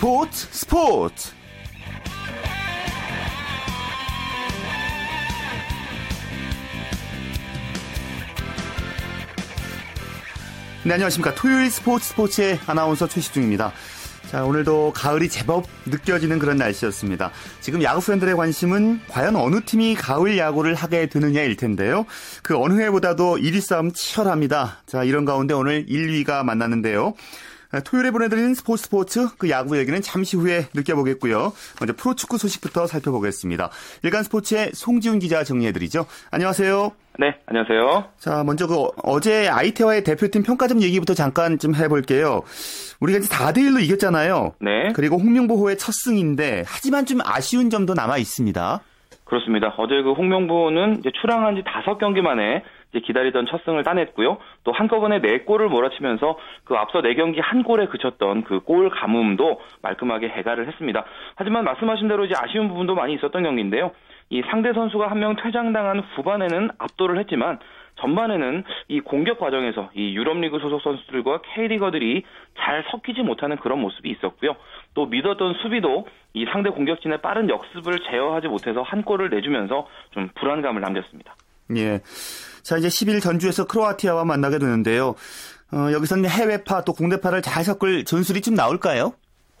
스포츠 스포츠 네, 안녕하십니까. 토요일 스포츠 스포츠의 아나운서 최시중입니다. 자, 오늘도 가을이 제법 느껴지는 그런 날씨였습니다. 지금 야구 팬들의 관심은 과연 어느 팀이 가을 야구를 하게 되느냐일 텐데요. 그 어느 해보다도 1위 싸움 치열합니다. 자, 이런 가운데 오늘 1위가 만났는데요. 토요일에 보내드리는 스포츠 스포츠 그 야구 얘기는 잠시 후에 느껴보겠고요. 먼저 프로축구 소식부터 살펴보겠습니다. 일간 스포츠의 송지훈 기자 정리해드리죠. 안녕하세요. 네, 안녕하세요. 자, 먼저 그 어제 아이테와의 대표팀 평가점 얘기부터 잠깐 좀 해볼게요. 우리가 이제 4대1로 이겼잖아요. 네. 그리고 홍명보호의 첫 승인데, 하지만 좀 아쉬운 점도 남아 있습니다. 그렇습니다. 어제 그 홍명보는 이제 출항한 지 다섯 경기 만에 이제 기다리던 첫 승을 따냈고요. 또 한꺼번에 네 골을 몰아치면서 그 앞서 네 경기 한 골에 그쳤던 그 골 가뭄도 말끔하게 해가를 했습니다. 하지만 말씀하신 대로 이제 아쉬운 부분도 많이 있었던 경기인데요. 이 상대 선수가 한 명 퇴장당한 후반에는 압도를 했지만 전반에는 이 공격 과정에서 이 유럽리그 소속 선수들과 K리거들이 잘 섞이지 못하는 그런 모습이 있었고요. 또 믿었던 수비도 이 상대 공격진의 빠른 역습을 제어하지 못해서 한 골을 내주면서 좀 불안감을 남겼습니다. 예. 자, 이제 10일 전주에서 크로아티아와 만나게 되는데요. 어, 여기서는 해외파 또 국내파를 잘 섞을 전술이 좀 나올까요?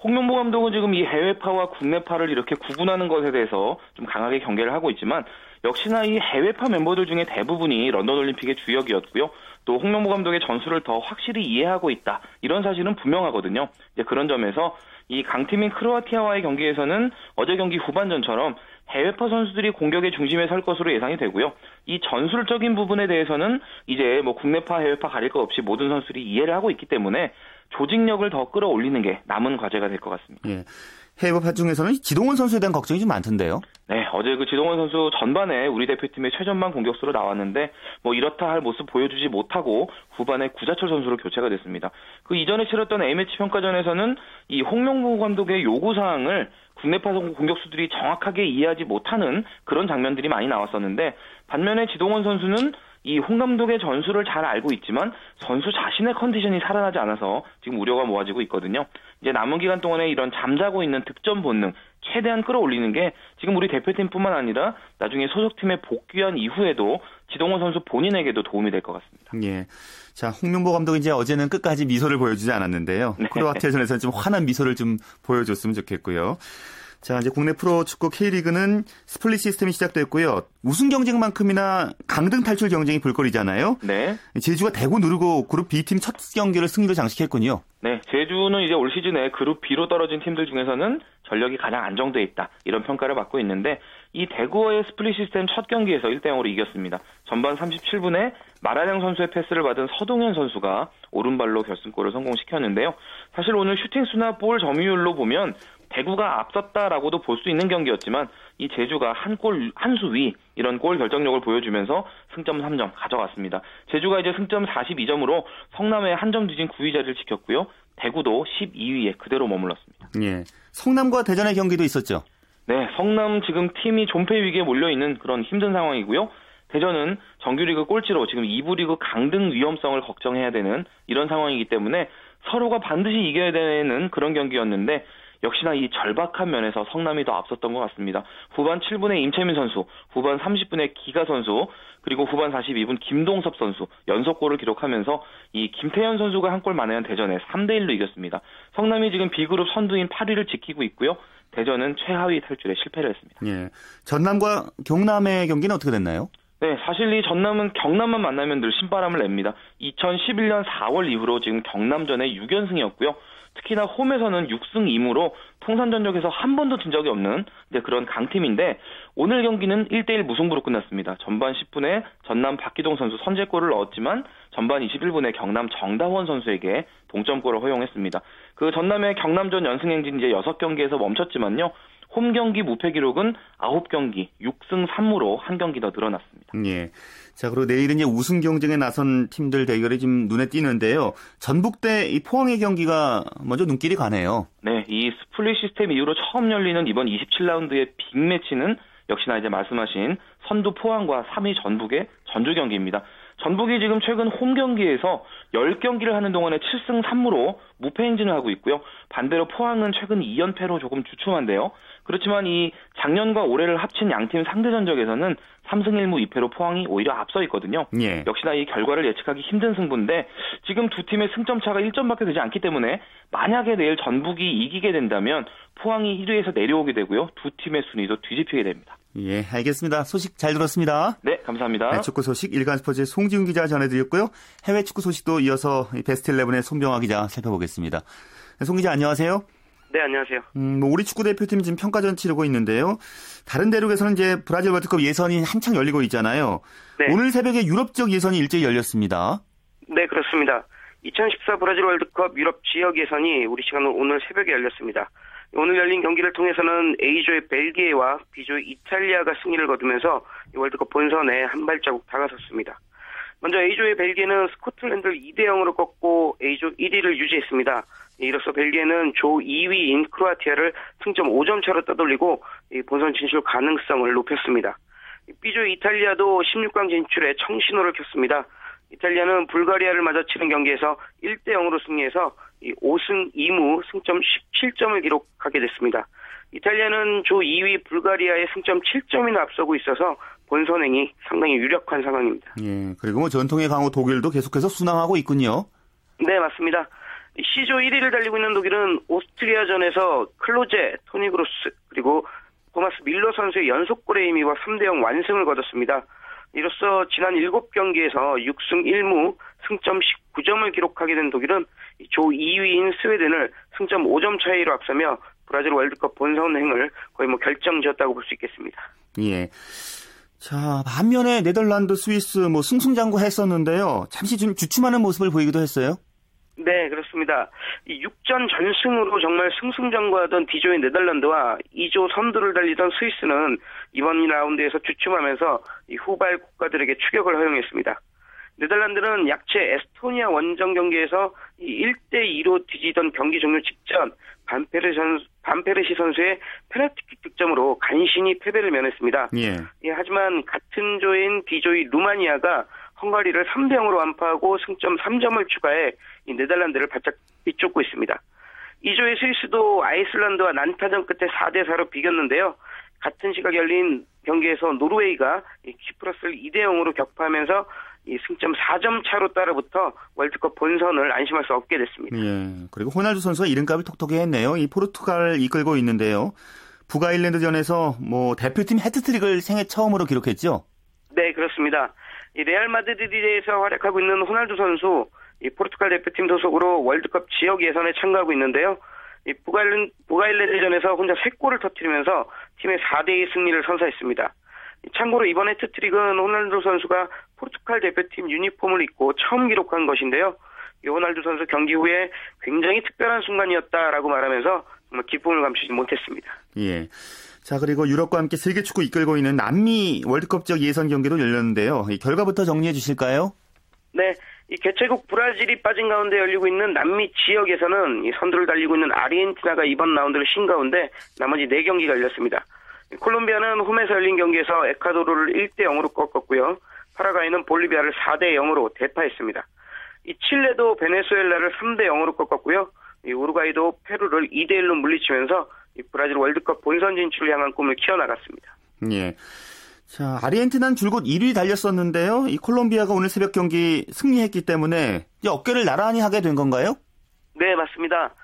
홍명보 감독은 지금 이 해외파와 국내파를 이렇게 구분하는 것에 대해서 좀 강하게 경계를 하고 있지만 역시나 이 해외파 멤버들 중에 대부분이 런던 올림픽의 주역이었고요. 또 홍명보 감독의 전술을 더 확실히 이해하고 있다. 이런 사실은 분명하거든요. 이제 그런 점에서 이 강팀인 크로아티아와의 경기에서는 어제 경기 후반전처럼 해외파 선수들이 공격의 중심에 설 것으로 예상이 되고요. 이 전술적인 부분에 대해서는 이제 뭐 국내파 해외파 가릴 것 없이 모든 선수들이 이해를 하고 있기 때문에 조직력을 더 끌어올리는 게 남은 과제가 될 것 같습니다. 예. 해외파 중에서는 지동원 선수에 대한 걱정이 좀 많던데요. 네, 어제 그 지동원 선수 전반에 우리 대표팀의 최전방 공격수로 나왔는데 뭐 이렇다 할 모습 보여주지 못하고 후반에 구자철 선수로 교체가 됐습니다. 그 이전에 치렀던 A매치 평가전에서는 이 홍명보 감독의 요구 사항을 국내파 공격수들이 정확하게 이해하지 못하는 그런 장면들이 많이 나왔었는데 반면에 지동원 선수는 이 홍 감독의 전술을 잘 알고 있지만 선수 자신의 컨디션이 살아나지 않아서 지금 우려가 모아지고 있거든요. 이제 남은 기간 동안에 이런 잠자고 있는 득점 본능 최대한 끌어올리는 게 지금 우리 대표팀뿐만 아니라 나중에 소속팀에 복귀한 이후에도 지동원 선수 본인에게도 도움이 될 것 같습니다. 예. 자, 홍명보 감독이 이제 어제는 끝까지 미소를 보여주지 않았는데요. 네. 크로아티아전에서는 좀 환한 미소를 좀 보여줬으면 좋겠고요. 자, 이제 국내 프로 축구 K리그는 스플릿 시스템이 시작됐고요. 우승 경쟁만큼이나 강등 탈출 경쟁이 볼거리잖아요. 네. 제주가 대구 누르고 그룹 B팀 첫 경기를 승리로 장식했군요. 네, 제주는 이제 올 시즌에 그룹 B로 떨어진 팀들 중에서는 전력이 가장 안정돼 있다. 이런 평가를 받고 있는데 이 대구와의 스플릿 시스템 첫 경기에서 1대 0으로 이겼습니다. 전반 37분에 마라량 선수의 패스를 받은 서동현 선수가 오른발로 결승골을 성공시켰는데요. 사실 오늘 슈팅 수나 볼 점유율로 보면 대구가 앞섰다라고도 볼 수 있는 경기였지만 이 제주가 한 골 한 수 위 이런 골 결정력을 보여주면서 승점 3점 가져갔습니다. 제주가 이제 승점 42점으로 성남의 한 점 뒤진 9위 자리를 지켰고요. 대구도 12위에 그대로 머물렀습니다. 예. 성남과 대전의 경기도 있었죠. 네, 성남 지금 팀이 존폐 위기에 몰려 있는 그런 힘든 상황이고요. 대전은 정규리그 꼴찌로 지금 2부 리그 강등 위험성을 걱정해야 되는 이런 상황이기 때문에 서로가 반드시 이겨야 되는 그런 경기였는데 역시나 이 절박한 면에서 성남이 더 앞섰던 것 같습니다. 후반 7분에 임채민 선수, 후반 30분에 기가 선수, 그리고 후반 42분 김동섭 선수 연속골을 기록하면서 이 김태현 선수가 한 골 만회한 대전에 3대 1로 이겼습니다. 성남이 지금 B그룹 선두인 8위를 지키고 있고요. 대전은 최하위 탈출에 실패를 했습니다. 예. 전남과 경남의 경기는 어떻게 됐나요? 네, 사실 이 전남은 경남만 만나면 늘 신바람을 냅니다. 2011년 4월 이후로 지금 경남전에 6연승이었고요. 특히나 홈에서는 6승 2무로 통산 전적에서 한 번도 진 적이 없는 그런 강팀인데 오늘 경기는 1대1 무승부로 끝났습니다. 전반 10분에 전남 박기동 선수 선제골을 넣었지만 전반 21분에 경남 정다원 선수에게 동점골을 허용했습니다. 그 전남의 경남전 연승 행진 이제 6경기에서 멈췄지만요. 홈 경기 무패 기록은 9경기 6승 3무로 한 경기 더 늘어났습니다. 예. 자, 그리고 내일은 이제 우승 경쟁에 나선 팀들 대결이 좀 눈에 띄는데요. 전북 대 이 포항의 경기가 먼저 눈길이 가네요. 네, 이 스플릿 시스템 이후로 처음 열리는 이번 27라운드의 빅매치는 역시나 이제 말씀하신 선두 포항과 3위 전북의 전주 경기입니다. 전북이 지금 최근 홈 경기에서 10경기를 하는 동안에 7승 3무로 무패 행진을 하고 있고요. 반대로 포항은 최근 2연패로 조금 주춤한데요. 그렇지만 이 작년과 올해를 합친 양팀 상대 전적에서는 3승 1무 2패로 포항이 오히려 앞서 있거든요. 예. 역시나 이 결과를 예측하기 힘든 승부인데 지금 두 팀의 승점 차가 1점밖에 되지 않기 때문에 만약에 내일 전북이 이기게 된다면 포항이 1위에서 내려오게 되고요. 두 팀의 순위도 뒤집히게 됩니다. 예, 알겠습니다. 소식 잘 들었습니다. 네, 감사합니다. 네, 축구 소식 일간 스포츠의 송지훈 기자 전해드렸고요. 해외 축구 소식도 이어서 베스트 11의 손병화 기자 살펴보겠습니다. 네, 송 기자 안녕하세요. 네, 안녕하세요. 음, 뭐 우리 축구 대표팀 지금 평가전 치르고 있는데요. 다른 대륙에서는 이제 브라질 월드컵 예선이 한창 열리고 있잖아요. 네. 오늘 새벽에 유럽 지역 예선이 일제히 열렸습니다. 네, 그렇습니다. 2014 브라질 월드컵 유럽 지역 예선이 우리 시간으로 오늘 새벽에 열렸습니다. 오늘 열린 경기를 통해서는 A조의 벨기에와 B조의 이탈리아가 승리를 거두면서 월드컵 본선에 한 발자국 다가섰습니다. 먼저 A조의 벨기에는 스코틀랜드를 2대 0으로 꺾고 A조 1위를 유지했습니다. 이로써 벨기에는 조 2위인 크로아티아를 승점 5점 차로 따돌리고 본선 진출 가능성을 높였습니다. B조 이탈리아도 16강 진출에 청신호를 켰습니다. 이탈리아는 불가리아를 맞아 치는 경기에서 1대 0으로 승리해서 5승 2무 승점 17점을 기록하게 됐습니다. 이탈리아는 조 2위 불가리아의 승점 7점이나 앞서고 있어서 본선행이 상당히 유력한 상황입니다. 예, 그리고 뭐 전통의 강호 독일도 계속해서 순항하고 있군요. 네, 맞습니다. C조 1위를 달리고 있는 독일은 오스트리아전에서 클로제, 토니 그로스, 그리고 토마스 밀러 선수의 연속골에 힘입어 3대0 완승을 거뒀습니다. 이로써 지난 7경기에서 6승 1무 승점 19점을 기록하게 된 독일은 조 2위인 스웨덴을 승점 5점 차이로 앞서며 브라질 월드컵 본선행을 거의 뭐 결정지었다고 볼 수 있겠습니다. 예. 자, 반면에 네덜란드, 스위스 뭐 승승장구 했었는데요. 잠시 좀 주춤하는 모습을 보이기도 했어요. 네, 그렇습니다. 이 6전 전승으로 정말 승승장구하던 D조의 네덜란드와 2조 선두를 달리던 스위스는 이번 라운드에서 주춤하면서 이 후발 국가들에게 추격을 허용했습니다. 네덜란드는 약체 에스토니아 원정 경기에서 1대2로 뒤지던 경기 종료 직전 반페르 선, 반페르시 선수의 페널티킥 득점으로 간신히 패배를 면했습니다. 예. 예, 하지만 같은 조인 D조의 루마니아가 헝가리를 3대 0으로 완파하고 승점 3점을 추가해 네덜란드를 바짝 비쫓고 있습니다. 2조의 스위스도 아이슬란드와 난타전 끝에 4대 4로 비겼는데요. 같은 시각 열린 경기에서 노르웨이가 키프러스를 2대 0으로 격파하면서 이 승점 4점 차로 따라붙어 월드컵 본선을 안심할 수 없게 됐습니다. 예. 그리고 호날두 선수가 이름값이 톡톡히 했네요. 이 포르투갈 이끌고 있는데요. 북아일랜드전에서 뭐 대표팀 해트트릭을 생애 처음으로 기록했죠? 네, 그렇습니다. 이 레알 마드리드에서 활약하고 있는 호날두 선수 이 포르투갈 대표팀 소속으로 월드컵 지역 예선에 참가하고 있는데요. 이 북아일랜드, 북아일랜드전에서 혼자 3골을 터뜨리면서 팀의 4대2 승리를 선사했습니다. 참고로 이번 해트트릭은 호날두 선수가 포르투갈 대표팀 유니폼을 입고 처음 기록한 것인데요. 이 호날두 선수 경기 후에 굉장히 특별한 순간이었다라고 말하면서 정말 기쁨을 감추지 못했습니다. 예. 자, 그리고 유럽과 함께 세계 축구 이끌고 있는 남미 월드컵 지역 예선 경기도 열렸는데요. 이 결과부터 정리해 주실까요? 네. 이 개최국 브라질이 빠진 가운데 열리고 있는 남미 지역에서는 이 선두를 달리고 있는 아르헨티나가 이번 라운드를 신 가운데 나머지 4경기가 열렸습니다. 콜롬비아는 홈에서 열린 경기에서 에콰도르를 1대 0으로 꺾었고요. 파라과이는 볼리비아를 4대 0으로 대파했습니다. 이 칠레도 베네수엘라를 3대 0으로 꺾었고요. 이 우루과이도 페루를 2대 1로 물리치면서 이 브라질 월드컵 본선 진출을 향한 꿈을 키워나갔습니다. 예. 자, 아르헨티나는 줄곧 1위 달렸었는데요. 이 콜롬비아가 오늘 새벽 경기 승리했기 때문에 어깨를 나란히 하게 된 건가요? 네, 맞습니다.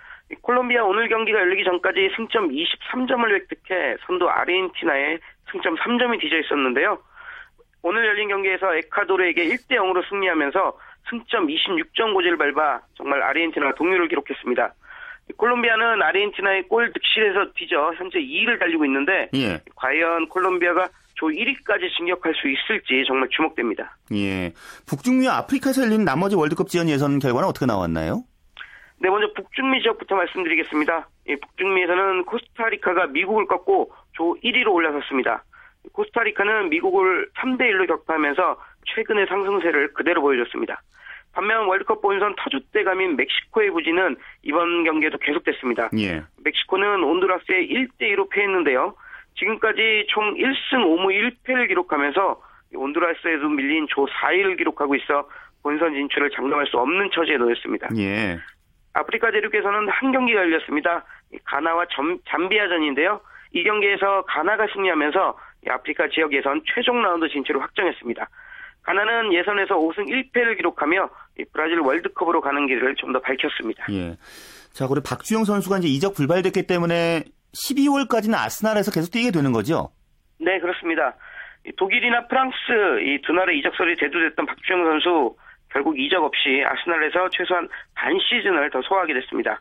콜롬비아 오늘 경기가 열리기 전까지 승점 23점을 획득해 선두 아르헨티나에 승점 3점이 뒤져 있었는데요. 오늘 열린 경기에서 에콰도르에게 1대 0으로 승리하면서 승점 26점 고지를 밟아 정말 아르헨티나가 동률을 기록했습니다. 콜롬비아는 아르헨티나의 골 득실에서 뒤져 현재 2위를 달리고 있는데 예. 과연 콜롬비아가 조 1위까지 진격할 수 있을지 정말 주목됩니다. 예. 북중미와 아프리카에서 열린 나머지 월드컵 지원 예선 결과는 어떻게 나왔나요? 네, 먼저 북중미 지역부터 말씀드리겠습니다. 예, 북중미에서는 코스타리카가 미국을 꺾고 조 1위로 올라섰습니다. 코스타리카는 미국을 3대 1로 격파하면서 최근의 상승세를 그대로 보여줬습니다. 반면 월드컵 본선 터줏대감인 멕시코의 부진은 이번 경기에도 계속됐습니다. 예. 멕시코는 온두라스에 1대 2로 패했는데요. 지금까지 총 1승 5무 1패를 기록하면서 온두라스에도 밀린 조 4위를 기록하고 있어 본선 진출을 장담할 수 없는 처지에 놓였습니다. 예. 아프리카 대륙에서는 한 경기가 열렸습니다. 가나와 점, 잠비아전인데요. 이 경기에서 가나가 승리하면서 아프리카 지역 예선 최종 라운드 진출을 확정했습니다. 가나는 예선에서 5승 1패를 기록하며 브라질 월드컵으로 가는 길을 좀 더 밝혔습니다. 예. 자, 그리고 박주영 선수가 이제 이적 불발됐기 때문에 12월까지는 아스날에서 계속 뛰게 되는 거죠? 네, 그렇습니다. 독일이나 프랑스 이 두 나라 이적설이 대두됐던 박주영 선수 결국 이적 없이 아스날에서 최소한 반 시즌을 더 소화하게 됐습니다.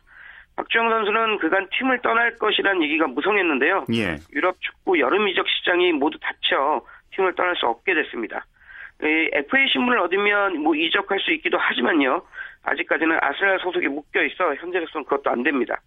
박주영 선수는 그간 팀을 떠날 것이라는 얘기가 무성했는데요. 예. 유럽 축구 여름 이적 시장이 모두 닫혀 팀을 떠날 수 없게 됐습니다. FA 신문을 얻으면 뭐 이적할 수 있기도 하지만요. 아직까지는 아스날 소속에 묶여 있어 현재로서는 그것도 안 됩니다.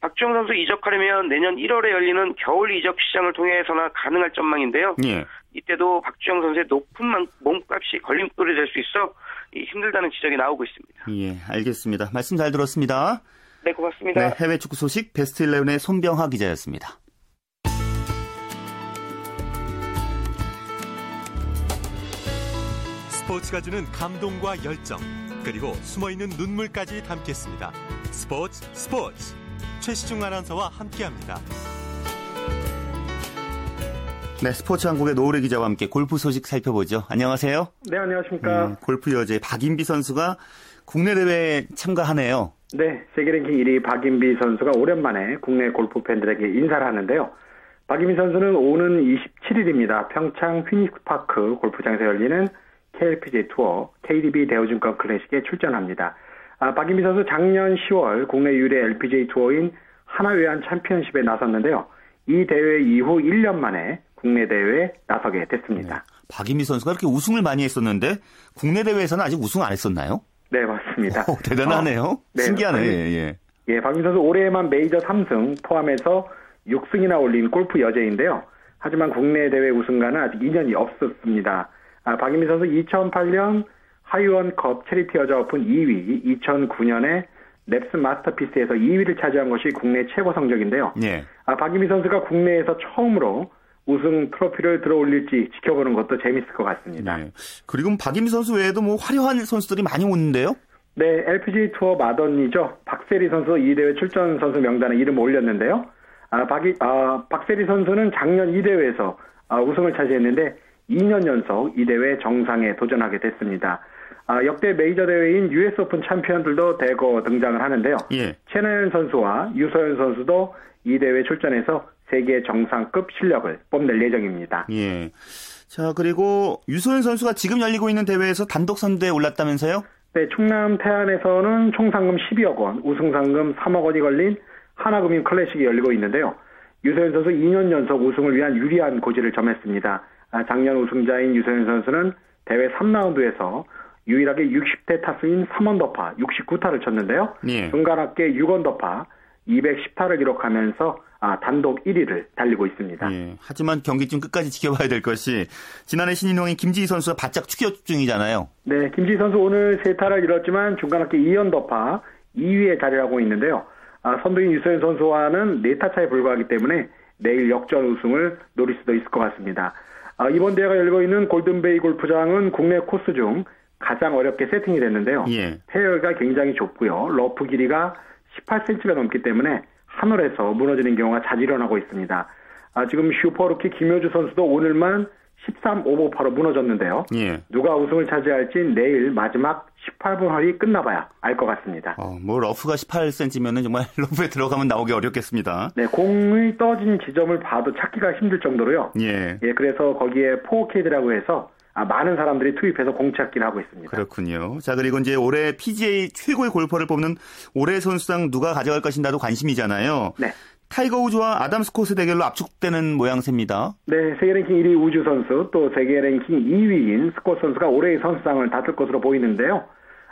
박주영 선수 이적하려면 내년 1월에 열리는 겨울 이적 시장을 통해서나 가능할 전망인데요. 예. 이때도 박주영 선수의 높은 몸값이 걸림돌이 될 수 있어 힘들다는 지적이 나오고 있습니다. 예, 알겠습니다. 말씀 잘 들었습니다. 네, 고맙습니다. 네, 해외 축구 소식 베스트 11의 손병하 기자였습니다. 스포츠가 주는 감동과 열정 그리고 숨어있는 눈물까지 담겠습니다. 스포츠 스포츠 최시중 아나운서와 함께합니다. 네, 스포츠 한국의 노을의 기자와 함께 골프 소식 살펴보죠. 안녕하세요. 네, 안녕하십니까. 음, 골프 여제 박인비 선수가 국내 대회에 참가하네요. 네, 세계 랭킹 1위 박인비 선수가 오랜만에 국내 골프 팬들에게 인사를 하는데요. 박인비 선수는 오는 27일입니다. 평창 휘닉스파크 골프장에서 열리는 KLPG 투어 KDB 대우증권 클래식에 출전합니다. 아, 박인비 선수 작년 10월 국내 유례 LPGA 투어인 하나외환 챔피언십에 나섰는데요. 이 대회 이후 1년 만에 국내 대회에 나서게 됐습니다. 네. 박인비 선수가 이렇게 우승을 많이 했었는데 국내 대회에서는 아직 우승 안 했었나요? 네, 맞습니다. 오, 대단하네요. 어, 네, 신기하네. 예, 예. 예, 박인비 선수 올해에만 메이저 3승 포함해서 6승이나 올린 골프 여제인데요. 하지만 국내 대회 우승과는 아직 인연이 없었습니다. 아, 박인비 선수 2008년 하이원컵 체리티 여자 오픈 2위, 2009년에 넵스 마스터피스에서 2위를 차지한 것이 국내 최고 성적인데요. 예. 아, 박인비 선수가 국내에서 처음으로 우승 트로피를 들어올릴지 지켜보는 것도 재밌을 것 같습니다. 네. 그리고 박인비 선수 외에도 뭐 화려한 선수들이 많이 오는데요? 네, LPGA 투어 맏언니죠. 박세리 선수 이 대회 출전 선수 명단에 이름 올렸는데요. 아, 박이, 아, 박세리 선수는 작년 이 대회에서 아, 우승을 차지했는데 2년 연속 이 대회 정상에 도전하게 됐습니다. 아, 역대 메이저 대회인 US 오픈 챔피언들도 대거 등장을 하는데요. 예. 최나연 선수와 유소연 선수도 이 대회 출전해서 세계 정상급 실력을 뽐낼 예정입니다. 예. 자, 그리고 유소연 선수가 지금 열리고 있는 대회에서 단독 선두에 올랐다면서요? 네, 충남 태안에서는 총 상금 12억 원, 우승 상금 3억 원이 걸린 하나금융 클래식이 열리고 있는데요. 유소연 선수 2년 연속 우승을 위한 유리한 고지를 점했습니다. 아, 작년 우승자인 유소연 선수는 대회 3라운드에서 유일하게 60대 타수인 3원 더파 69타를 쳤는데요. 예. 중간 합계 6원 더파 210타를 기록하면서 아, 단독 1위를 달리고 있습니다. 예, 하지만 경기 중 끝까지 지켜봐야 될 것이 지난해 신인왕인 김지희 선수가 바짝 추격 중이잖아요. 네, 김지희 선수 오늘 세 타를 잃었지만 중간 합계 2연 더파 2위에 자리를 하고 있는데요. 아, 선두인 유소연 선수와는 4타 차에 불과하기 때문에 내일 역전 우승을 노릴 수도 있을 것 같습니다. 아, 이번 대회가 열리고 있는 골든베이 골프장은 국내 코스 중 가장 어렵게 세팅이 됐는데요. 예. 페어웨이가 굉장히 좁고요. 러프 길이가 18cm가 넘기 때문에 한 홀에서 무너지는 경우가 자주 일어나고 있습니다. 아, 지금 슈퍼루키 김효주 선수도 오늘만 13 오버파로 무너졌는데요. 예. 누가 우승을 차지할지 내일 마지막 18번 홀이 끝나봐야 알 것 같습니다. 어, 뭐 러프가 18cm면은 정말 러프에 들어가면 나오기 어렵겠습니다. 네, 공이 떨어진 지점을 봐도 찾기가 힘들 정도로요. 예. 예, 그래서 거기에 포어캐디라고 해서 아, 많은 사람들이 투입해서 공찾기를 하고 있습니다. 그렇군요. 자, 그리고 이제 올해 PGA 최고의 골퍼를 뽑는 올해 선수상 누가 가져갈 것인가도 관심이잖아요. 네. 타이거 우즈와 아담 스콧의 대결로 압축되는 모양새입니다. 네, 세계 랭킹 1위 우즈 선수 또 세계 랭킹 2위인 스콧 선수가 올해의 선수상을 다툴 것으로 보이는데요.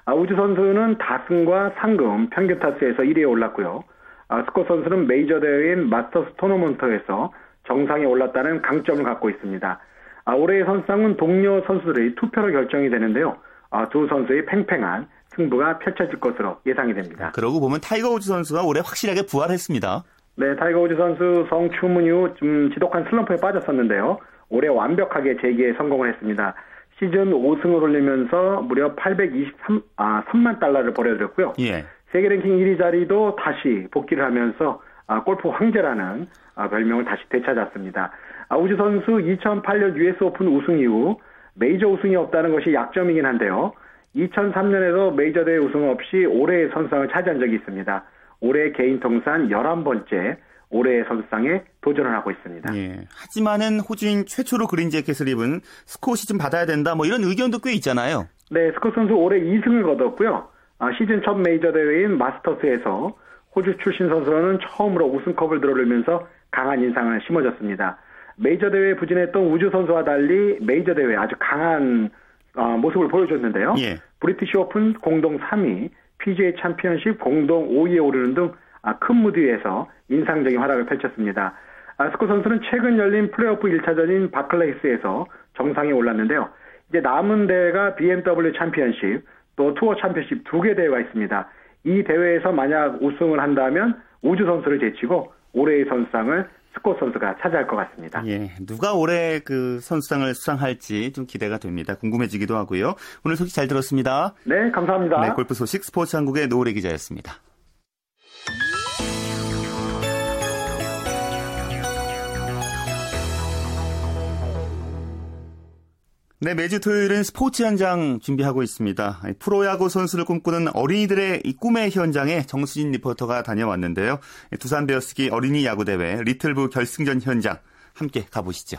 아, 우즈 선수는 다승과 상금 평균 타수에서 1위에 올랐고요. 아, 스콧 선수는 메이저 대회인 마스터스 토너먼트에서 정상에 올랐다는 강점을 갖고 있습니다. 아, 올해의 선수상은 동료 선수들의 투표로 결정이 되는데요. 아, 두 선수의 팽팽한 승부가 펼쳐질 것으로 예상이 됩니다. 그러고 보면 타이거 우즈 선수가 올해 확실하게 부활했습니다. 네, 타이거 우즈 선수 성추문 이후 좀 지독한 슬럼프에 빠졌었는데요. 올해 완벽하게 재기에 성공을 했습니다. 시즌 5승을 올리면서 무려 823, 아, 3만 달러를 벌여들였고요. 예. 세계 랭킹 1위 자리도 다시 복귀를 하면서 아, 골프 황제라는 아, 별명을 다시 되찾았습니다. 아, 우즈 선수 2008년 US 오픈 우승 이후 메이저 우승이 없다는 것이 약점이긴 한데요. 2003년에도 메이저 대회 우승 없이 올해의 선수상을 차지한 적이 있습니다. 올해 개인 통산 11번째 올해의 선수상에 도전을 하고 있습니다. 예. 하지만은 호주인 최초로 그린 재킷을 입은 스콧이 좀 받아야 된다. 뭐 이런 의견도 꽤 있잖아요. 네, 스콧 선수 올해 2승을 거뒀고요. 아, 시즌 첫 메이저 대회인 마스터스에서 호주 출신 선수로는 처음으로 우승컵을 들어올리면서 강한 인상을 심어줬습니다. 메이저 대회에 부진했던 우즈 선수와 달리 메이저 대회에 아주 강한 어, 모습을 보여줬는데요. 예. 브리티시 오픈 공동 3위, PGA 챔피언십 공동 5위에 오르는 등 아, 큰 무대에서 인상적인 활약을 펼쳤습니다. 아, 스콧 선수는 최근 열린 플레이오프 1차전인 바클레이스에서 정상에 올랐는데요. 이제 남은 대회가 BMW 챔피언십, 또 투어 챔피언십 두 개 대회가 있습니다. 이 대회에서 만약 우승을 한다면 우즈 선수를 제치고 올해의 선수상을 스콧 선수가 차지할 것 같습니다. 예, 누가 올해 그 선수상을 수상할지 좀 기대가 됩니다. 궁금해지기도 하고요. 오늘 소식 잘 들었습니다. 네, 감사합니다. 네, 골프 소식 스포츠 한국의 노래 기자였습니다. 네, 매주 토요일은 스포츠 현장 준비하고 있습니다. 프로야구 선수를 꿈꾸는 어린이들의 이 꿈의 현장에 정수진 리포터가 다녀왔는데요. 두산 베어스기 어린이 야구대회 리틀부 결승전 현장 함께 가보시죠.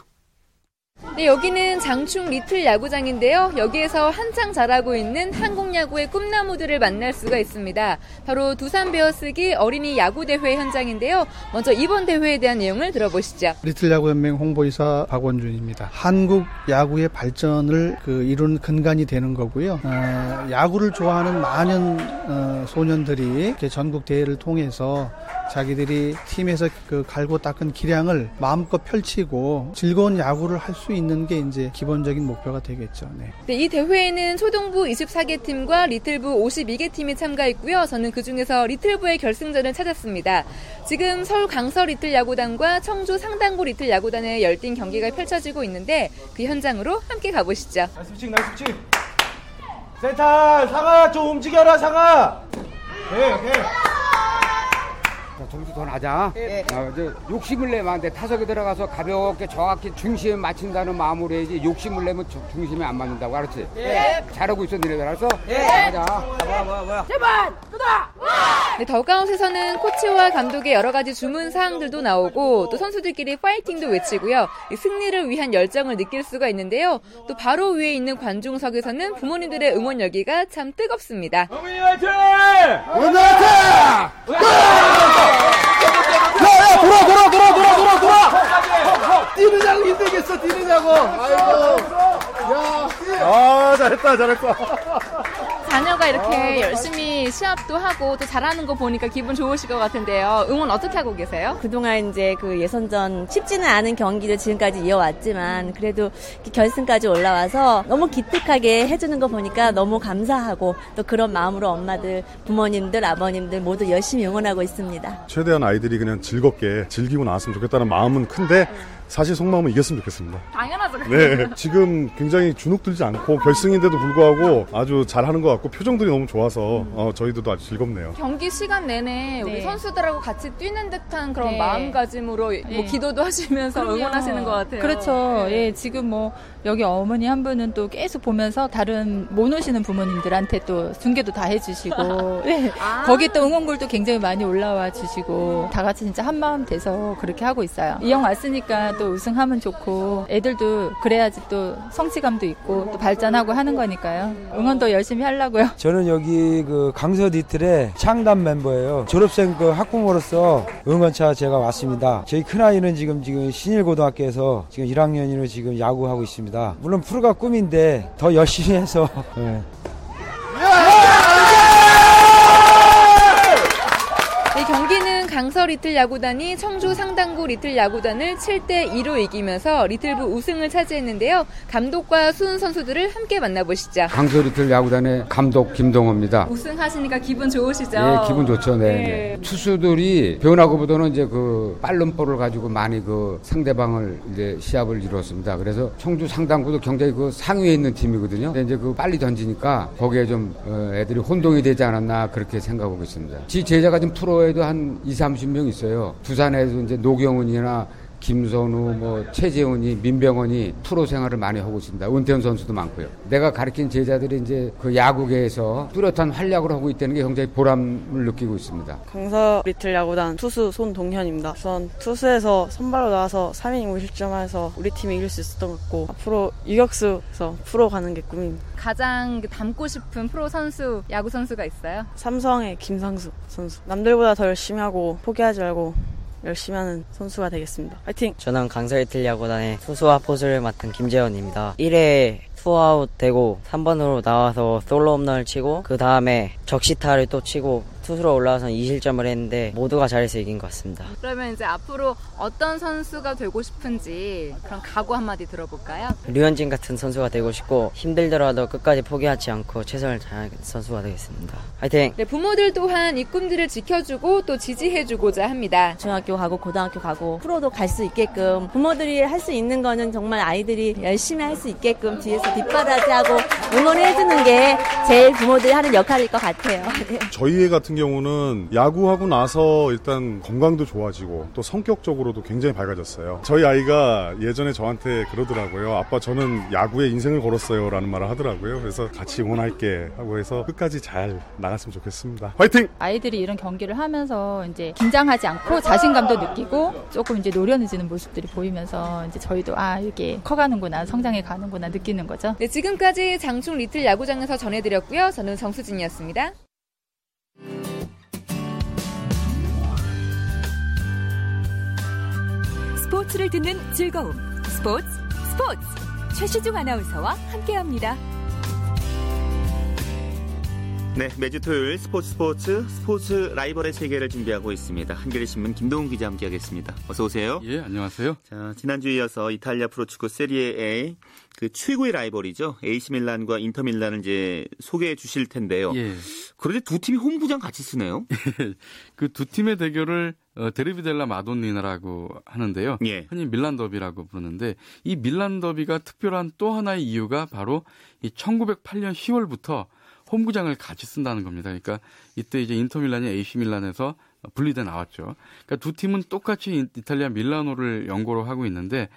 네, 여기는 장충 리틀 야구장인데요. 여기에서 한창 자라고 있는 한국 야구의 꿈나무들을 만날 수가 있습니다. 바로 두산 베어스기 어린이 야구 대회 현장인데요. 먼저 이번 대회에 대한 내용을 들어보시죠. 리틀 야구 연맹 홍보이사 박원준입니다. 한국 야구의 발전을 그 이룬 근간이 되는 거고요. 어, 야구를 좋아하는 많은 어, 소년들이 전국 대회를 통해서 자기들이 팀에서 그 갈고 닦은 기량을 마음껏 펼치고 즐거운 야구를 할 수 있는 게 이제 기본적인 목표가 되겠죠. 네. 네, 이 대회에는 초등부 24개 팀과 리틀부 52개 팀이 참가했고요. 저는 그 중에서 리틀부의 결승전을 찾았습니다. 지금 서울 강서 리틀 야구단과 청주 상당구 리틀 야구단의 열띤 경기가 펼쳐지고 있는데 그 현장으로 함께 가보시죠. 나이스 픽 센터 상아 좀 움직여라 상아 오케이 오케이 점수 더 나자. 네. 어, 저 욕심을 내면 안 돼. 타석에 들어가서 가볍게 정확히 중심에 맞춘다는 마음으로 해야지 욕심을 내면 주- 중심에 안 맞는다고 알았지? 네. 잘하고 있어 너네들 알았어? 네. 가자. 네, 더가웃에서는 코치와 감독의 여러 가지 주문 사항들도 나오고 또 선수들끼리 파이팅도 외치고요. 이 승리를 위한 열정을 느낄 수가 있는데요. 또 바로 위에 있는 관중석에서는 부모님들의 응원 열기가 참 뜨겁습니다. 어머니 화이팅! 야야 돌아 돌아 돌아 돌아 돌아 돌아 뛰느냐고 힘들겠어 뛰느냐고 아이고 아 잘했다 잘했다 자녀가 이렇게 열심히 시합도 하고 또 잘하는 거 보니까 기분 좋으실 것 같은데요. 응원 어떻게 하고 계세요? 그동안 이제 그 예선전 쉽지는 않은 경기를 지금까지 이어왔지만 그래도 결승까지 올라와서 너무 기특하게 해주는 거 보니까 너무 감사하고 또 그런 마음으로 엄마들, 부모님들, 아버님들 모두 열심히 응원하고 있습니다. 최대한 아이들이 그냥 즐겁게 즐기고 나왔으면 좋겠다는 마음은 큰데 사실 속마음은 이겼으면 좋겠습니다. 당연하죠. 네, 지금 굉장히 주눅 들지 않고 결승인데도 불구하고 아주 잘하는 것 같고 표정들이 너무 좋아서 어, 저희들도 아주 즐겁네요. 경기 시간 내내 우리 네. 선수들하고 같이 뛰는 듯한 그런 네. 마음가짐으로 뭐 기도도 하시면서 그럼요. 응원하시는 것 같아요. 그렇죠. 네. 예, 지금 뭐 여기 어머니 한 분은 또 계속 보면서 다른 못 오시는 부모님들한테 또 중계도 다 해주시고, 예, 아. 거기 또 응원글도 굉장히 많이 올라와 주시고, 다 같이 진짜 한 마음 돼서 그렇게 하고 있어요. 이형 왔으니까 또 우승하면 좋고, 애들도 그래야지 또 성취감도 있고 또 발전하고 하는 거니까요. 응원도 열심히 하려고요. 저는 여기 그 강서 리틀의 창단 멤버예요. 졸업생 그 학부모로서 응원차 제가 왔습니다. 저희 큰아이는 지금 지금 신일고등학교에서 지금 1학년으로 지금 야구하고 있습니다. 물론 프로가 꿈인데 더 열심히 해서 예. 이 경기는 강서 리틀 야구단이 청주 상당구 리틀 야구단을 7대 2로 이기면서 리틀부 우승을 차지했는데요. 감독과 수훈 선수들을 함께 만나보시죠. 강서 리틀 야구단의 감독 김동호입니다. 우승하시니까 기분 좋으시죠? 예, 기분 좋죠. 네. 네. 투수들이 변화구보다는 이제 그 빠른 볼을 가지고 많이 그 상대방을 이제 시합을 이루었습니다. 그래서 청주 상당구도 굉장히 그 상위에 있는 팀이거든요. 근데 이제 그 빨리 던지니까 거기에 좀 어, 애들이 혼동이 되지 않았나 그렇게 생각하고 있습니다. 지 제자가 지금 프로에도 한 2, 30명 있어요. 두산에도 이제 노경은이나 김선우, 뭐 최재훈이, 민병헌이 프로 생활을 많이 하고 있습니다. 은퇴한 선수도 많고요. 내가 가르친 제자들이 이제 그 야구계에서 뚜렷한 활약을 하고 있다는 게 굉장히 보람을 느끼고 있습니다. 강서 리틀 야구단 투수 손동현입니다. 우선 투수에서 선발로 나와서 3이닝 무실점해서 우리 팀이 이길 수 있었던 것 같고 앞으로 유격수에서 프로 가는 게 꿈입니다. 가장 닮고 싶은 프로 선수, 야구 선수가 있어요? 삼성의 김상수 선수. 남들보다 더 열심히 하고 포기하지 말고 열심히 하는 선수가 되겠습니다. 파이팅! 저는 강서리틀 야구단의 투수와 포수를 맡은 김재원입니다. 1회 투아웃 되고 3번으로 나와서 솔로 홈런을 치고 그 다음에 적시타를 또 치고 투수로 올라와서 2실점을 했는데 모두가 잘해서 이긴 것 같습니다. 그러면 이제 앞으로 어떤 선수가 되고 싶은지 그런 각오 한마디 들어볼까요? 류현진 같은 선수가 되고 싶고 힘들더라도 끝까지 포기하지 않고 최선을 다하는 선수가 되겠습니다. 화이팅! 네, 부모들 또한 이 꿈들을 지켜주고 또 지지해주고자 합니다. 중학교 가고 고등학교 가고 프로도 갈 수 있게끔 부모들이 할 수 있는 거는 정말 아이들이 열심히 할 수 있게끔 뒤에서 뒷바라지하고 응원해주는 게 제일 부모들이 하는 역할일 것 같아요. 저희 애 같은 경우는 야구하고 나서 일단 건강도 좋아지고 또 성격적으로도 굉장히 밝아졌어요. 저희 아이가 예전에 저한테 그러더라고요. 아빠 저는 야구에 인생을 걸었어요. 라는 말을 하더라고요. 그래서 같이 응원할게 하고 해서 끝까지 잘 나갔으면 좋겠습니다. 화이팅! 아이들이 이런 경기를 하면서 이제 긴장하지 않고 자신감도 느끼고 조금 이제 노련해지는 모습들이 보이면서 이제 저희도 아, 이게 커가는구나, 성장해 가는구나 느끼는 거죠. 네, 지금까지 장충 리틀 야구장에서 전해드렸고요. 저는 정수진이었습니다. 스포츠를 듣는 즐거움. 스포츠, 스포츠. 최시중 아나운서와 함께합니다. 네, 매주 토요일 스포츠 스포츠 스포츠 라이벌의 세계를 준비하고 있습니다. 한겨레 신문 김동훈 기자 함께하겠습니다. 어서 오세요. 예, 안녕하세요. 자, 지난주에 이어서 이탈리아 프로축구 세리에 A 그 최고의 라이벌이죠. AC 밀란과 인터 밀란을 이제 소개해 주실 텐데요. 예. 그런데 두 팀이 홈구장 같이 쓰네요. 그 두 팀의 대결을 어, 데르비 델라 마돈니나라고 하는데요. 예. 흔히 밀란 더비라고 부르는데 이 밀란 더비가 특별한 또 하나의 이유가 바로 이 1908년 10월부터 홈구장을 같이 쓴다는 겁니다. 그러니까 이때 이제 인터 밀란이 AC 밀란에서 분리돼 나왔죠. 그러니까 두 팀은 똑같이 이탈리아 밀라노를 연고로 하고 있는데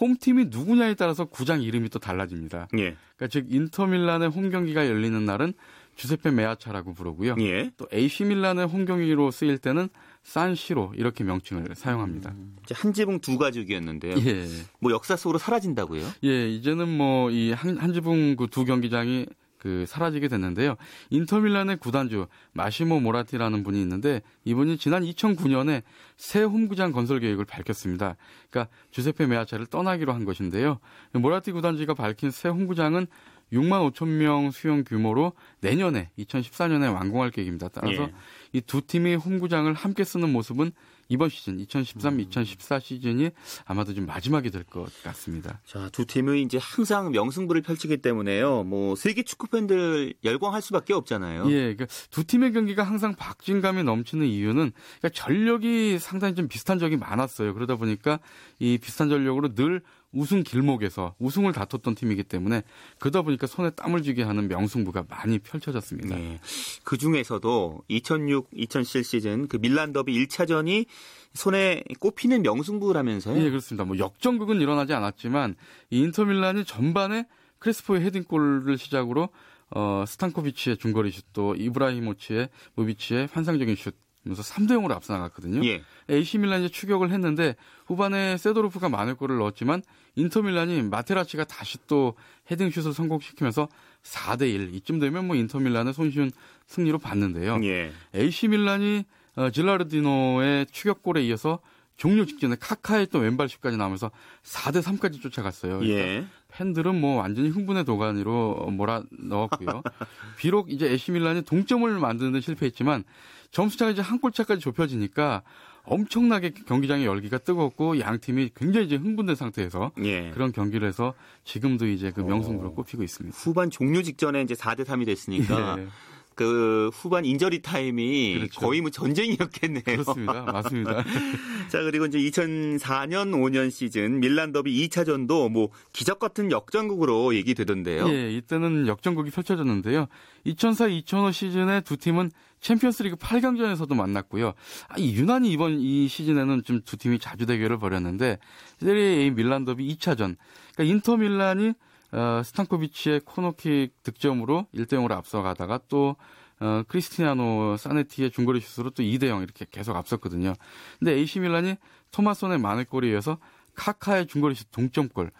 홈팀이 누구냐에 따라서 구장 이름이 또 달라집니다. 예. 그러니까 즉 인터 밀란의 홈 경기가 열리는 날은 주세페 메아차라고 부르고요. 예. 또 AC 밀란의 홈 경기로 쓰일 때는 산시로 이렇게 명칭을 사용합니다. 음, 한 지붕 두 가족이었는데요. 예. 뭐 역사 속으로 사라진다고요? 예, 이제는 뭐 이한 지붕 그 두 경기장이 그 사라지게 됐는데요. 인터밀란의 구단주 마시모 모라티라는 분이 있는데 이분이 지난 2009년에 새 홈구장 건설 계획을 밝혔습니다. 그러니까 주세페 메아차를 떠나기로 한 것인데요. 모라티 구단주가 밝힌 새 홈구장은 6만 5천 명 수용 규모로 내년에 2014년에 완공할 계획입니다. 따라서 예. 이두 팀이 홈구장을 함께 쓰는 모습은 이번 시즌 2013, 음. 2014 시즌이 아마도 좀 마지막이 될 것 같습니다. 자, 두 팀은 이제 항상 명승부를 펼치기 때문에요. 뭐 세계 축구 팬들 열광할 수밖에 없잖아요. 예, 그러니까 두 팀의 경기가 항상 박진감이 넘치는 이유는 그러니까 전력이 상당히 좀 비슷한 적이 많았어요. 그러다 보니까 이 비슷한 전력으로 늘 우승 길목에서 우승을 다퉜던 팀이기 때문에 그러다 보니까 손에 땀을 쥐게 하는 명승부가 많이 펼쳐졌습니다. 네. 그 중에서도 2006, 2007 시즌 그 밀란 더비 1차전이 손에 꼽히는 명승부라면서요? 예, 그렇습니다. 뭐 역전극은 일어나지 않았지만 인터 밀란이 전반에 크레스포의 헤딩골을 시작으로 어, 스탄코비치의 중거리 슛도 이브라히모치의 이브라히모비치의 환상적인 슛 그래서 3대 0으로 앞서 나갔거든요. 예. AC 밀란이 추격을 했는데 후반에 세도르프가 만회골을 넣었지만 인터 밀란이 마테라치가 다시 또 헤딩슛을 성공시키면서 4대 1. 이쯤 되면 뭐 인터 밀란의 손쉬운 승리로 봤는데요. 예. AC 밀란이 어, 질라르디노의 추격골에 이어서 종료 직전에 카카의 또 왼발슛까지 나오면서 4대 3까지 쫓아갔어요. 그러니까 예. 팬들은 뭐 완전히 흥분의 도가니로 몰아 넣었고요. 비록 이제 에시 밀란이 동점을 만드는 데 실패했지만 점수차가 이제 한 골차까지 좁혀지니까 엄청나게 경기장의 열기가 뜨겁고 양 팀이 굉장히 이제 흥분된 상태에서 예. 그런 경기를 해서 지금도 이제 그 명승부를 꼽히고 있습니다. 후반 종료 직전에 이제 4대 3이 됐으니까 예. 그 후반 인저리 타임이 그렇죠. 거의 뭐 전쟁이었겠네요. 그렇습니다. 맞습니다. 자, 그리고 이제 2004년 5년 시즌 밀란 더비 2차전도 뭐 기적 같은 역전극으로 얘기되던데요. 예, 이때는 역전극이 펼쳐졌는데요. 2004-2005 시즌에 두 팀은 챔피언스리그 8강전에서도 만났고요. 아, 이 유난히 이번 이 시즌에는 좀 두 팀이 자주 대결을 벌였는데 세리에 밀란 더비 2차전. 그러니까 인터 밀란이 어, 스탄코비치의 코너킥 득점으로 1대 0으로 앞서가다가 또 어, 크리스티아노 자네티의 중거리 슛으로 또 2대 0 이렇게 계속 앞섰거든요. 근데 AC 밀란이 토마손의 만회골에 이어서 카카의 중거리 슛 동점골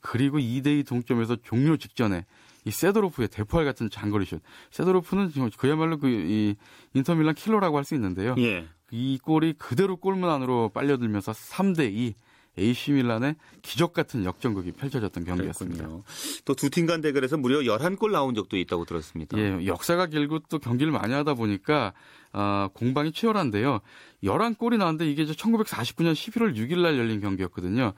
그리고 2대2 동점에서 종료 직전에 이 세도르프의 대포알 같은 장거리 슛. 세도르프는 그야말로 그 이 인터밀란 킬러라고 할 수 있는데요. 예. 이 골이 그대로 골문 안으로 빨려들면서 3대 2 AC 밀란의 기적 같은 역전극이 펼쳐졌던 경기였습니다. 또 두 팀 간 대결에서 무려 11골 나온 적도 있다고 들었습니다. 예, 역사가 길고 또 경기를 많이 하다 보니까 어, 공방이 치열한데요. 11골이 나왔는데 이게 이제 1949년 11월 6일 날 열린 경기였거든요.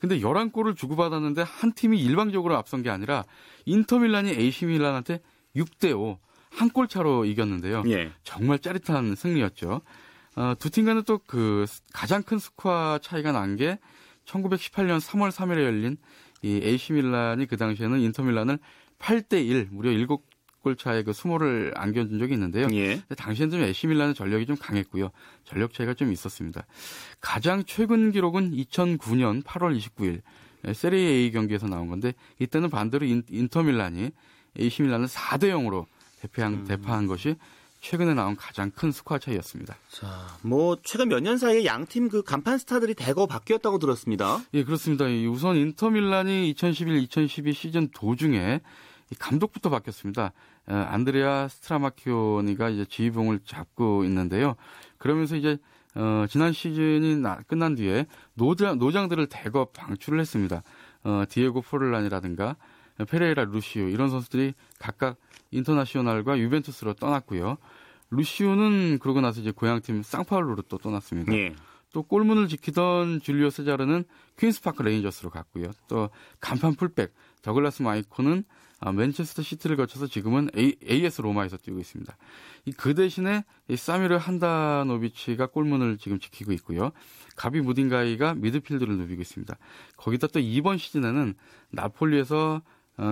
근데 11골을 주고받았는데 한 팀이 일방적으로 앞선 게 아니라 인터밀란이 AC 밀란한테 6대 5, 한 골 차로 이겼는데요. 예. 정말 짜릿한 승리였죠. 어, 두 팀 간은 또 그 가장 큰 스코어 차이가 난 게 1918년 3월 3일에 열린 이 AC 밀란이 그 당시에는 인터 밀란을 8대 1 무려 7골 차의 그 수모를 안겨준 적이 있는데요. 예. 근데 당시에는 좀 AC 밀란의 전력이 좀 강했고요. 전력 차이가 좀 있었습니다. 가장 최근 기록은 2009년 8월 29일 세리에 A 경기에서 나온 건데 이때는 반대로 인, 인터 밀란이 AC 밀란을 4대 0으로 대패한, 대파한 것이 최근에 나온 가장 큰 스코어 차이였습니다. 자, 뭐 최근 몇 년 사이에 양팀 그 간판 스타들이 대거 바뀌었다고 들었습니다. 예, 그렇습니다. 이 우선 인터밀란이 2011-2012 시즌 도중에 이 감독부터 바뀌었습니다. 에, 안드레아 스트라마키오니가 이제 지휘봉을 잡고 있는데요. 그러면서 이제 어, 지난 시즌이 나, 끝난 뒤에 노장, 노장들을 대거 방출을 했습니다. 어, 디에고 포를란이라든가 페레이라 루시오 이런 선수들이 각각 인터나시오날과 유벤투스로 떠났고요. 루시오는 그러고 나서 이제 고향팀 상파울루로 또 떠났습니다. 예. 또 골문을 지키던 줄리오 세자르는 퀸스파크 레인저스로 갔고요. 또 간판 풀백 더글라스 마이코는 아, 맨체스터 시티를 거쳐서 지금은 A, AS 로마에서 뛰고 있습니다. 이 그 대신에 이 사미르 한다노비치가 골문을 지금 지키고 있고요. 가비 무딩가이가 미드필드를 누비고 있습니다. 거기다 또 이번 시즌에는 나폴리에서 어,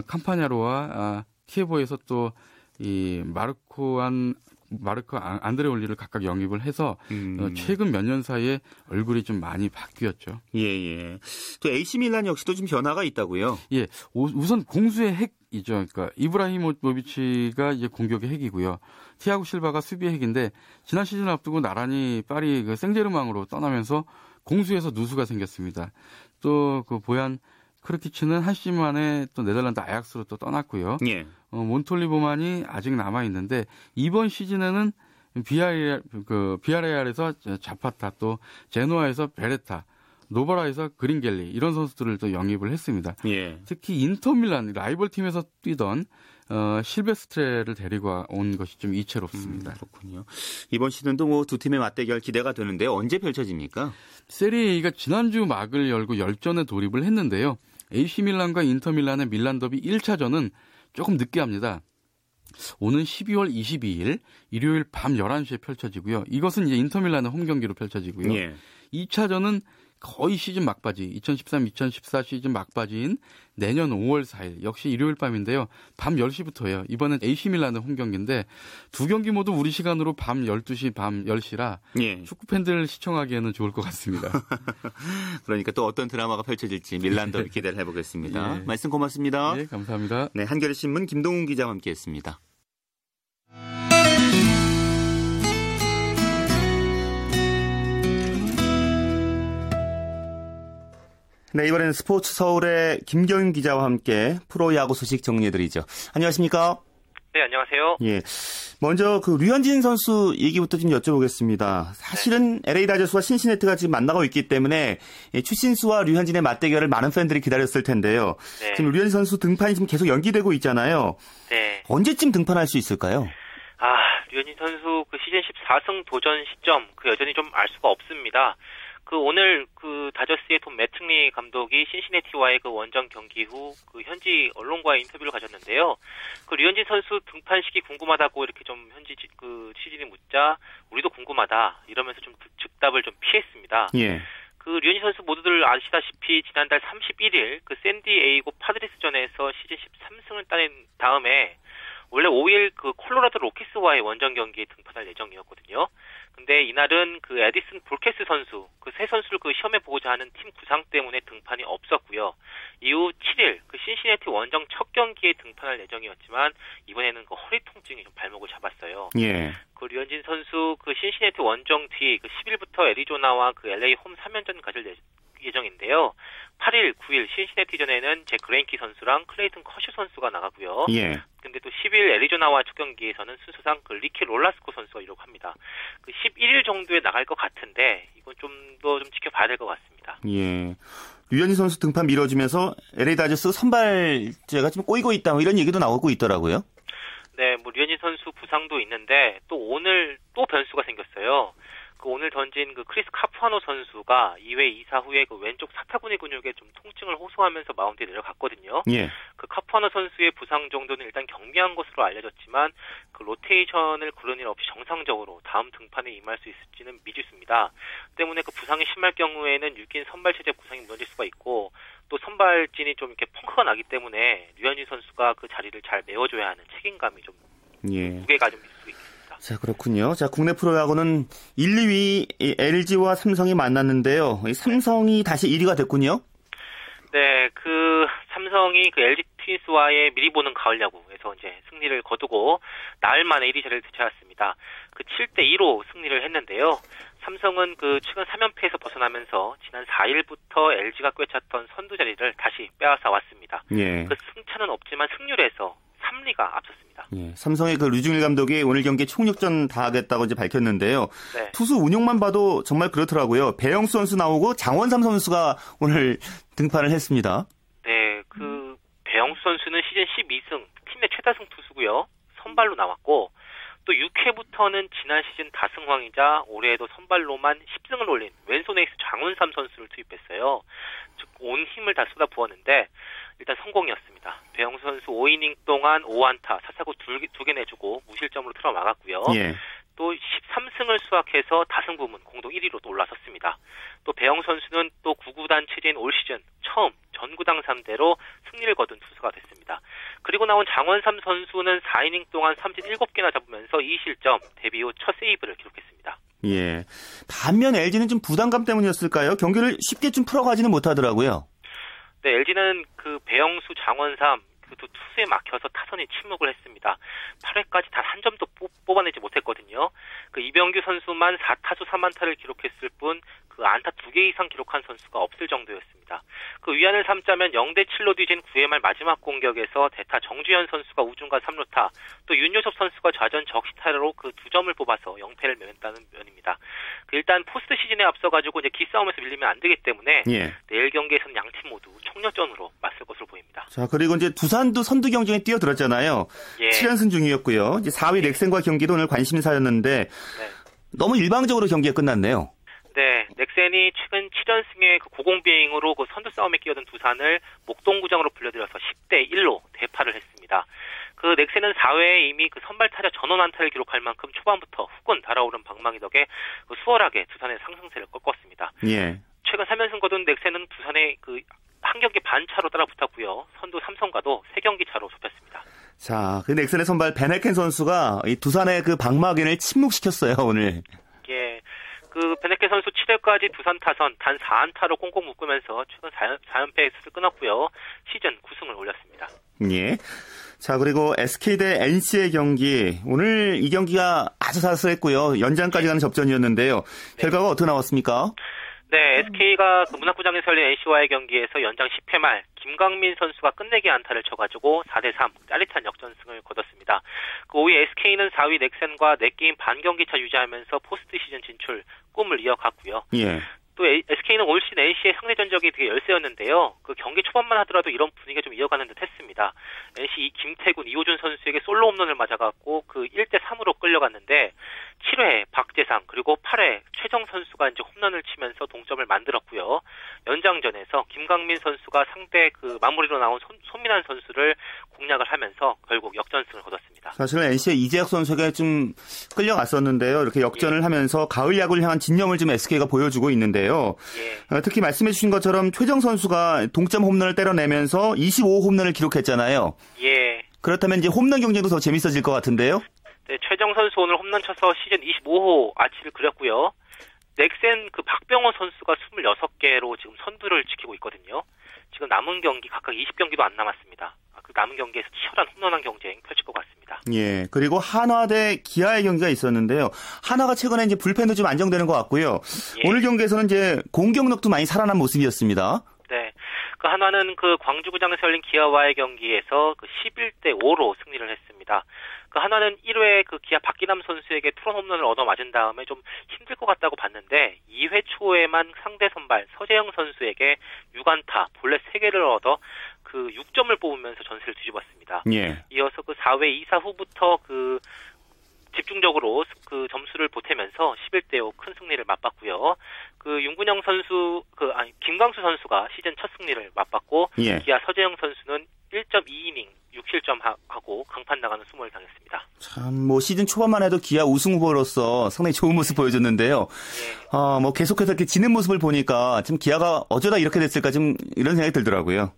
캄파냐로와 아, 키에보에서 또 이 마르코안 마르코 안- 안드레 올리를 각각 영입을 해서 어, 최근 몇 년 사이에 얼굴이 좀 많이 바뀌었죠. 예, 예. 또 AC 밀란 역시도 좀 변화가 있다고요. 예, 우- 우선 공수의 핵이죠. 그러니까 이브라히모비치가 이제 공격의 핵이고요. 티아고 실바가 수비의 핵인데 지난 시즌 앞두고 나란히 파리 그 생제르망으로 떠나면서 공수에서 누수가 생겼습니다. 또 그 보얀 크르티치는 한 시즌 만에 또 네덜란드 아약스로 또 떠났고요. 예. 어, 몬톨리보만이 아직 남아 있는데 이번 시즌에는 비아레알 그 비아레알에서 자파타 또 제노아에서 베레타 노바라에서 그린겔리 이런 선수들을 또 영입을 했습니다. 예. 특히 인터밀란 라이벌 팀에서 뛰던 어, 실베스트레를 데리고 온 것이 좀 이채롭습니다. 그렇군요. 이번 시즌도 뭐 두 팀의 맞대결 기대가 되는데 언제 펼쳐집니까? 세리에가 지난주 막을 열고 열전에 돌입을 했는데요. AC 밀란과 인터 밀란의 밀란 더비 1차전은 조금 늦게 합니다. 오는 12월 22일 일요일 밤 11시에 펼쳐지고요. 이것은 이제 인터 밀란의 홈 경기로 펼쳐지고요. 예. 2차전은 거의 시즌 막바지, 2013-2014 시즌 막바지인 내년 5월 4일, 역시 일요일 밤인데요. 밤 10시부터예요. 이번엔 AC 밀란의 홈 경기인데 두 경기 모두 우리 시간으로 밤 12시, 밤 10시라 예. 축구 팬들 시청하기에는 좋을 것 같습니다. 그러니까 또 어떤 드라마가 펼쳐질지 밀란 더비 기대를 해보겠습니다. 예. 말씀 고맙습니다. 네, 감사합니다. 네, 한겨레 신문 김동훈 기자와 함께했습니다. 네, 이번에는 스포츠 서울의 김경윤 기자와 함께 프로야구 소식 정리해드리죠. 안녕하십니까? 네, 안녕하세요. 예. 먼저 그 류현진 선수 얘기부터 좀 여쭤보겠습니다. 사실은 LA 다저스와 신시내트가 지금 만나고 있기 때문에 이 추신수와 류현진의 맞대결을 많은 팬들이 기다렸을 텐데요. 네. 지금 류현진 선수 등판이 지금 계속 연기되고 있잖아요. 네. 언제쯤 등판할 수 있을까요? 아, 류현진 선수 그 시즌 14승 도전 시점 그 여전히 좀 알 수가 없습니다. 그 오늘 그 다저스의 톰 매트리 감독이 신시내티와의 그 원정 경기 후 그 현지 언론과의 인터뷰를 가졌는데요. 그 류현진 선수 등판 시기 궁금하다고 이렇게 좀 현지 지- 그 취진이 묻자 우리도 궁금하다 이러면서 좀 득- 즉답을 좀 피했습니다. 예. 그 류현진 선수 모두들 아시다시피 지난달 31일 그 샌디에이고 파드레스전에서 시즌 13승을 따낸 다음에 원래 5일 그 콜로라도 로키스와의 원정 경기에 등판할 예정이었거든요. 근데 이날은 그 에딘슨 볼케스 선수 그 세 선수를 그 시험해 보고자 하는 팀 구상 때문에 등판이 없었고요. 이후 7일 그 신시내티 원정 첫 경기에 등판할 예정이었지만 이번에는 그 허리 통증이 좀 발목을 잡았어요. 예. 그 류현진 선수 그 신시내티 원정 뒤 그 10일부터 애리조나와 그 LA 홈 3연전 가질 예- 예정인데요. 8일, 9일 신시내티전에는 제 그레인키 선수랑 클레이튼 커쇼 선수가 나가고요. 예. 근데 또 10일 애리조나와 첫 경기에서는 순서상 그 리키 놀라스코 선수가 이룩합니다. 그 11일 정도에 나갈 것 같은데 이건 좀 더 좀 지켜봐야 될 것 같습니다. 예. 류현진 선수 등판 미뤄지면서 LA 다저스 선발진이 좀 꼬이고 있다 뭐 이런 얘기도 나오고 있더라고요. 네, 뭐 류현진 선수 부상도 있는데 또 오늘 또 변수가 생겼어요. 그 오늘 던진 그 크리스 카푸아노 선수가 2회 2사 후에 그 왼쪽 사타구니 근육에 좀 통증을 호소하면서 마운드에 내려갔거든요. 예. 그 카푸아노 선수의 부상 정도는 일단 경미한 것으로 알려졌지만 그 로테이션을 그런 일 없이 정상적으로 다음 등판에 임할 수 있을지는 미지수입니다. 때문에 그 부상이 심할 경우에는 6인 선발 체제 구상이 무너질 수가 있고 또 선발진이 좀 이렇게 펑크가 나기 때문에 류현진 선수가 그 자리를 잘 메워줘야 하는 책임감이 좀 예. 무게가 좀 있습니다. 자, 그렇군요. 자, 국내 프로야구는 1, 2위 LG와 삼성이 만났는데요. 이 삼성이 다시 1위가 됐군요. 네, 그 삼성이 그 LG 트윈스와의 미리 보는 가을 야구에서 이제 승리를 거두고 나흘 만에 1위 자리를 되찾았습니다. 그 7대 2로 승리를 했는데요. 삼성은 그 최근 3연패에서 벗어나면서 지난 4일부터 LG가 꿰찼던 선두 자리를 다시 빼앗아 왔습니다. 예. 그 승차는 없지만 승률에서 3리가 앞섰습니다. 예. 삼성의 그 류중일 감독이 오늘 경기에 총력전 다 하겠다고 이제 밝혔는데요. 네. 투수 운용만 봐도 정말 그렇더라고요. 배영수 선수 나오고 장원삼 선수가 오늘 등판을 했습니다. 네, 그 배영수 선수는 시즌 12승, 팀 내 최다승 투수고요. 선발로 나왔고 또 6회부터는 지난 시즌 다승왕이자 올해에도 선발로만 10승을 올린 왼손 에이스 장훈삼 선수를 투입했어요. 즉 온 힘을 다 쏟아 부었는데 일단 성공이었습니다. 배영수 선수 5이닝 동안 5안타, 사사구 2개, 2개 내주고 무실점으로 틀어 막았고요. 예. 또 13승을 수확해서 다승 부문 공동 1위로 또 올라섰습니다. 또 배영 선수는 또 구구단 체제인 올 시즌 처음 전구당 상대로 승리를 거둔 투수가 됐습니다. 그리고 나온 장원삼 선수는 4이닝 동안 삼진 7개나 잡으면서 2실점 데뷔 후 첫 세이브를 기록했습니다. 예. 반면 LG는 좀 부담감 때문이었을까요? 경기를 쉽게 좀 풀어가지는 못하더라고요. 네, LG는 그 배영수, 장원삼 그두 투수에 막혀서 타선이 침묵을 했습니다. 8회까지 단 한 점도 뽑- 뽑아내지 못했거든요. 그 이병규 선수만 4타수 3안타를 기록했을 뿐 그 안타 2개 이상 기록한 선수가 없을 정도였습니다. 그 위안을 삼자면 0대 7로 뒤진 9회 말 마지막 공격에서 대타 정주현 선수가 우중간 3루타, 또 윤효섭 선수가 좌전 적시타로 그 두 점을 뽑아서 0패를 면했다는 면입니다. 그 일단 포스트 시즌에 앞서 가지고 이제 기싸움에서 밀리면 안 되기 때문에 예. 내일 경기에서는 양팀 모두 총력전으로 맞설 것으로 보입니다. 자, 그리고 이제 두산 도 선두 경쟁에 뛰어들었잖아요. 예. 7연승 중이었고요. 이제 4위 넥센과 경기도 오늘 관심사였는데 너무 일방적으로 경기가 끝났네요. 네, 넥센이 최근 7연승의 그 고공비행으로 그 선두 싸움에 끼어든 두산을 목동구장으로 불려들여서 10대 1로 대파를 했습니다. 그 넥센은 4회에 이미 그 선발 타자 전원 안타를 기록할 만큼 초반부터 후끈 달아오른 방망이 덕에 그 수월하게 두산의 상승세를 꺾었습니다. 예. 최근 3연승 거둔 넥센은 두산의 그 한 경기 반 차로 따라 붙었고요. 선두 삼성과도 세 경기 차로 좁혔습니다. 자, 그 넥센의 선발 베네켄 선수가 이 두산의 그 방망이를 침묵시켰어요, 오늘. 예. 그 베네케 선수 7회까지 두산 타선 단 4안타로 꽁꽁 묶으면서 최근 4연, 패의 숫을 끊었고요. 시즌 9승을 올렸습니다. 예. 자, 그리고 SK 대 NC의 경기. 오늘 이 경기가 아주 사슬했고요. 연장까지 가는 접전이었는데요. 결과가 어떻게 나왔습니까? 네, SK가 그 문학구장에서 열린 NC와의 경기에서 연장 10회 말 김강민 선수가 끝내기 안타를 쳐가지고 4대3 짜릿한 역전승을 거뒀습니다. 그 5위 SK는 4위 넥센과 4게임 반경기차 유지하면서 포스트 시즌 진출 꿈을 이어갔고요. 예. 또 SK는 올 시즌 NC의 상대 전적이 되게 열세였는데요. 그 경기 초반만 하더라도 이런 분위기가 좀 이어가는 듯 했습니다. NC 김태군, 이호준 선수에게 솔로 홈런을 맞아갖고 그 1대 3으로 끌려갔는데 7회 박재상 그리고 8회 최정 선수가 이제 홈런을 치면서 동점을 만들었고요. 연장전에서 김강민 선수가 상대 그 마무리로 나온 손, 손민환 선수를 공략을 하면서 결국 역전승을 거뒀습니다. 사실은 NC의 이재학 선수에게 좀 끌려갔었는데요. 이렇게 역전을 예. 하면서 가을 야구를 향한 진념을 좀 SK가 보여주고 있는데요. 예. 어, 특히 말씀해 주신 것처럼 최정 선수가 동점 홈런을 때려내면서 25호 홈런을 기록했잖아요. 예. 그렇다면 이제 홈런 경쟁도 더 재밌어질 것 같은데요. 네, 최정 선수 오늘 홈런 쳐서 시즌 25호 아치를 그렸고요. 넥센 그 박병호 선수가 26개로 지금 선두를 지키고 있거든요. 지금 남은 경기 각각 20경기도 안 남았습니다. 아, 그 남은 경기에서 치열한 홈런한 경쟁 펼칠 것 같습니다. 예. 그리고 한화 대 기아의 경기가 있었는데요. 한화가 최근에 이제 불펜도 좀 안정되는 것 같고요. 예. 오늘 경기에서는 이제 공격력도 많이 살아난 모습이었습니다. 네. 그 한화는 그 광주구장에서 열린 기아와의 경기에서 그 11대 5로 승리를 했습니다. 그 하나는 1회 그 기아 박기남 선수에게 투런 홈런을 얻어 맞은 다음에 좀 힘들 것 같다고 봤는데 2회 초에만 상대 선발 서재영 선수에게 6안타 볼넷 3개를 얻어 그 6점을 뽑으면서 전세를 뒤집었습니다. 예. 이어서 그 4회 2사 후부터 그 집중적으로 그 점수를 보태면서 11대 5 큰 승리를 맛봤고요. 그 윤근영 선수 그 아니 김광수 선수가 시즌 첫 승리를 맛봤고 예. 기아 서재영 선수는 1.2이닝 6실점 하고 강판 나가는 수모를 당했습니다. 참 뭐 시즌 초반만 해도 기아 우승 후보로서 상당히 좋은 모습 보여줬는데요. 예. 어뭐 계속해서 이렇게 지는 모습을 보니까 좀 기아가 어쩌다 이렇게 됐을까 좀 이런 생각이 들더라고요.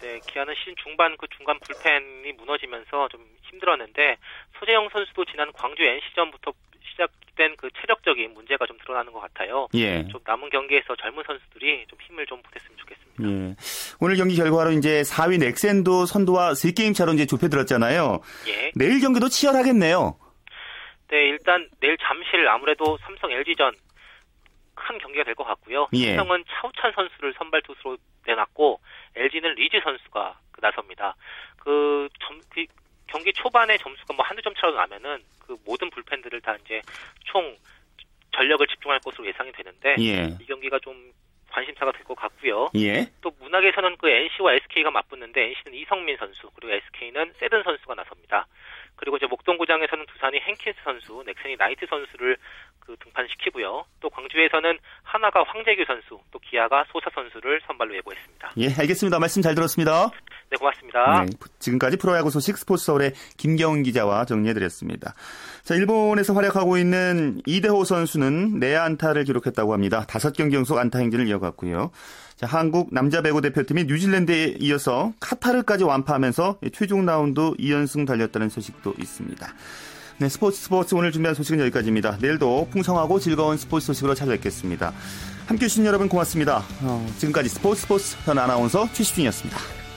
네, 기아는 시즌 중반 그 중간 불펜이 무너지면서 좀 힘들었는데 소재영 선수도 지난 광주 NC전부터 시작된 그 체력적인 문제가 좀 드러나는 것 같아요. 예. 좀 남은 경기에서 젊은 선수들이 좀 힘을 좀 보탰으면 좋겠습니다. 예. 오늘 경기 결과로 이제 4위 넥센도 선두와 3게임 차로 이제 좁혀들었잖아요. 예. 내일 경기도 치열하겠네요. 네, 일단 내일 잠실 아무래도 삼성 LG전 큰 경기가 될 것 같고요. 예. 삼성은 차우찬 선수를 선발 투수로 내놨고 LG는 리즈 선수가 그 나섭니다. 그, 점, 그 경기 초반에 점수가 뭐 한두 점 차로 나면은 그 모든 불펜들을 다 이제 총 전력을 집중할 것으로 예상이 되는데 예. 이 경기가 좀 관심사가 될 것 같고요. 예. 또 문학에서는 그 NC와 SK가 맞붙는데 NC는 이성민 선수 그리고 SK는 세든 선수가 나섭니다. 그리고 이제 목동구장에서는 두산이 hen킨스 선수, 넥센이 나이트 선수를 그 등판시키고요. 또 광주에서는 하나가 황재규 선수, 또 기아가 소사 선수를 선발로 예보했습니다. 예, 알겠습니다. 말씀 잘 들었습니다. 네, 고맙습니다. 네, 지금까지 프로야구 소식 스포츠 서울의 김경훈 기자와 정리해드렸습니다. 자, 일본에서 활약하고 있는 이대호 선수는 내 안타를 기록했다고 합니다. 다섯 경기 연속 안타 행진을 이어갔고요. 자, 한국 남자 배구 대표팀이 뉴질랜드에 이어서 카타르까지 완파하면서 최종 라운드 2연승 달렸다는 소식도 있습니다. 네, 스포츠 스포츠 오늘 준비한 소식은 여기까지입니다. 내일도 풍성하고 즐거운 스포츠 소식으로 찾아뵙겠습니다. 함께 해주신 여러분 고맙습니다. 어, 지금까지 스포츠 스포츠 현 아나운서 최시중이었습니다.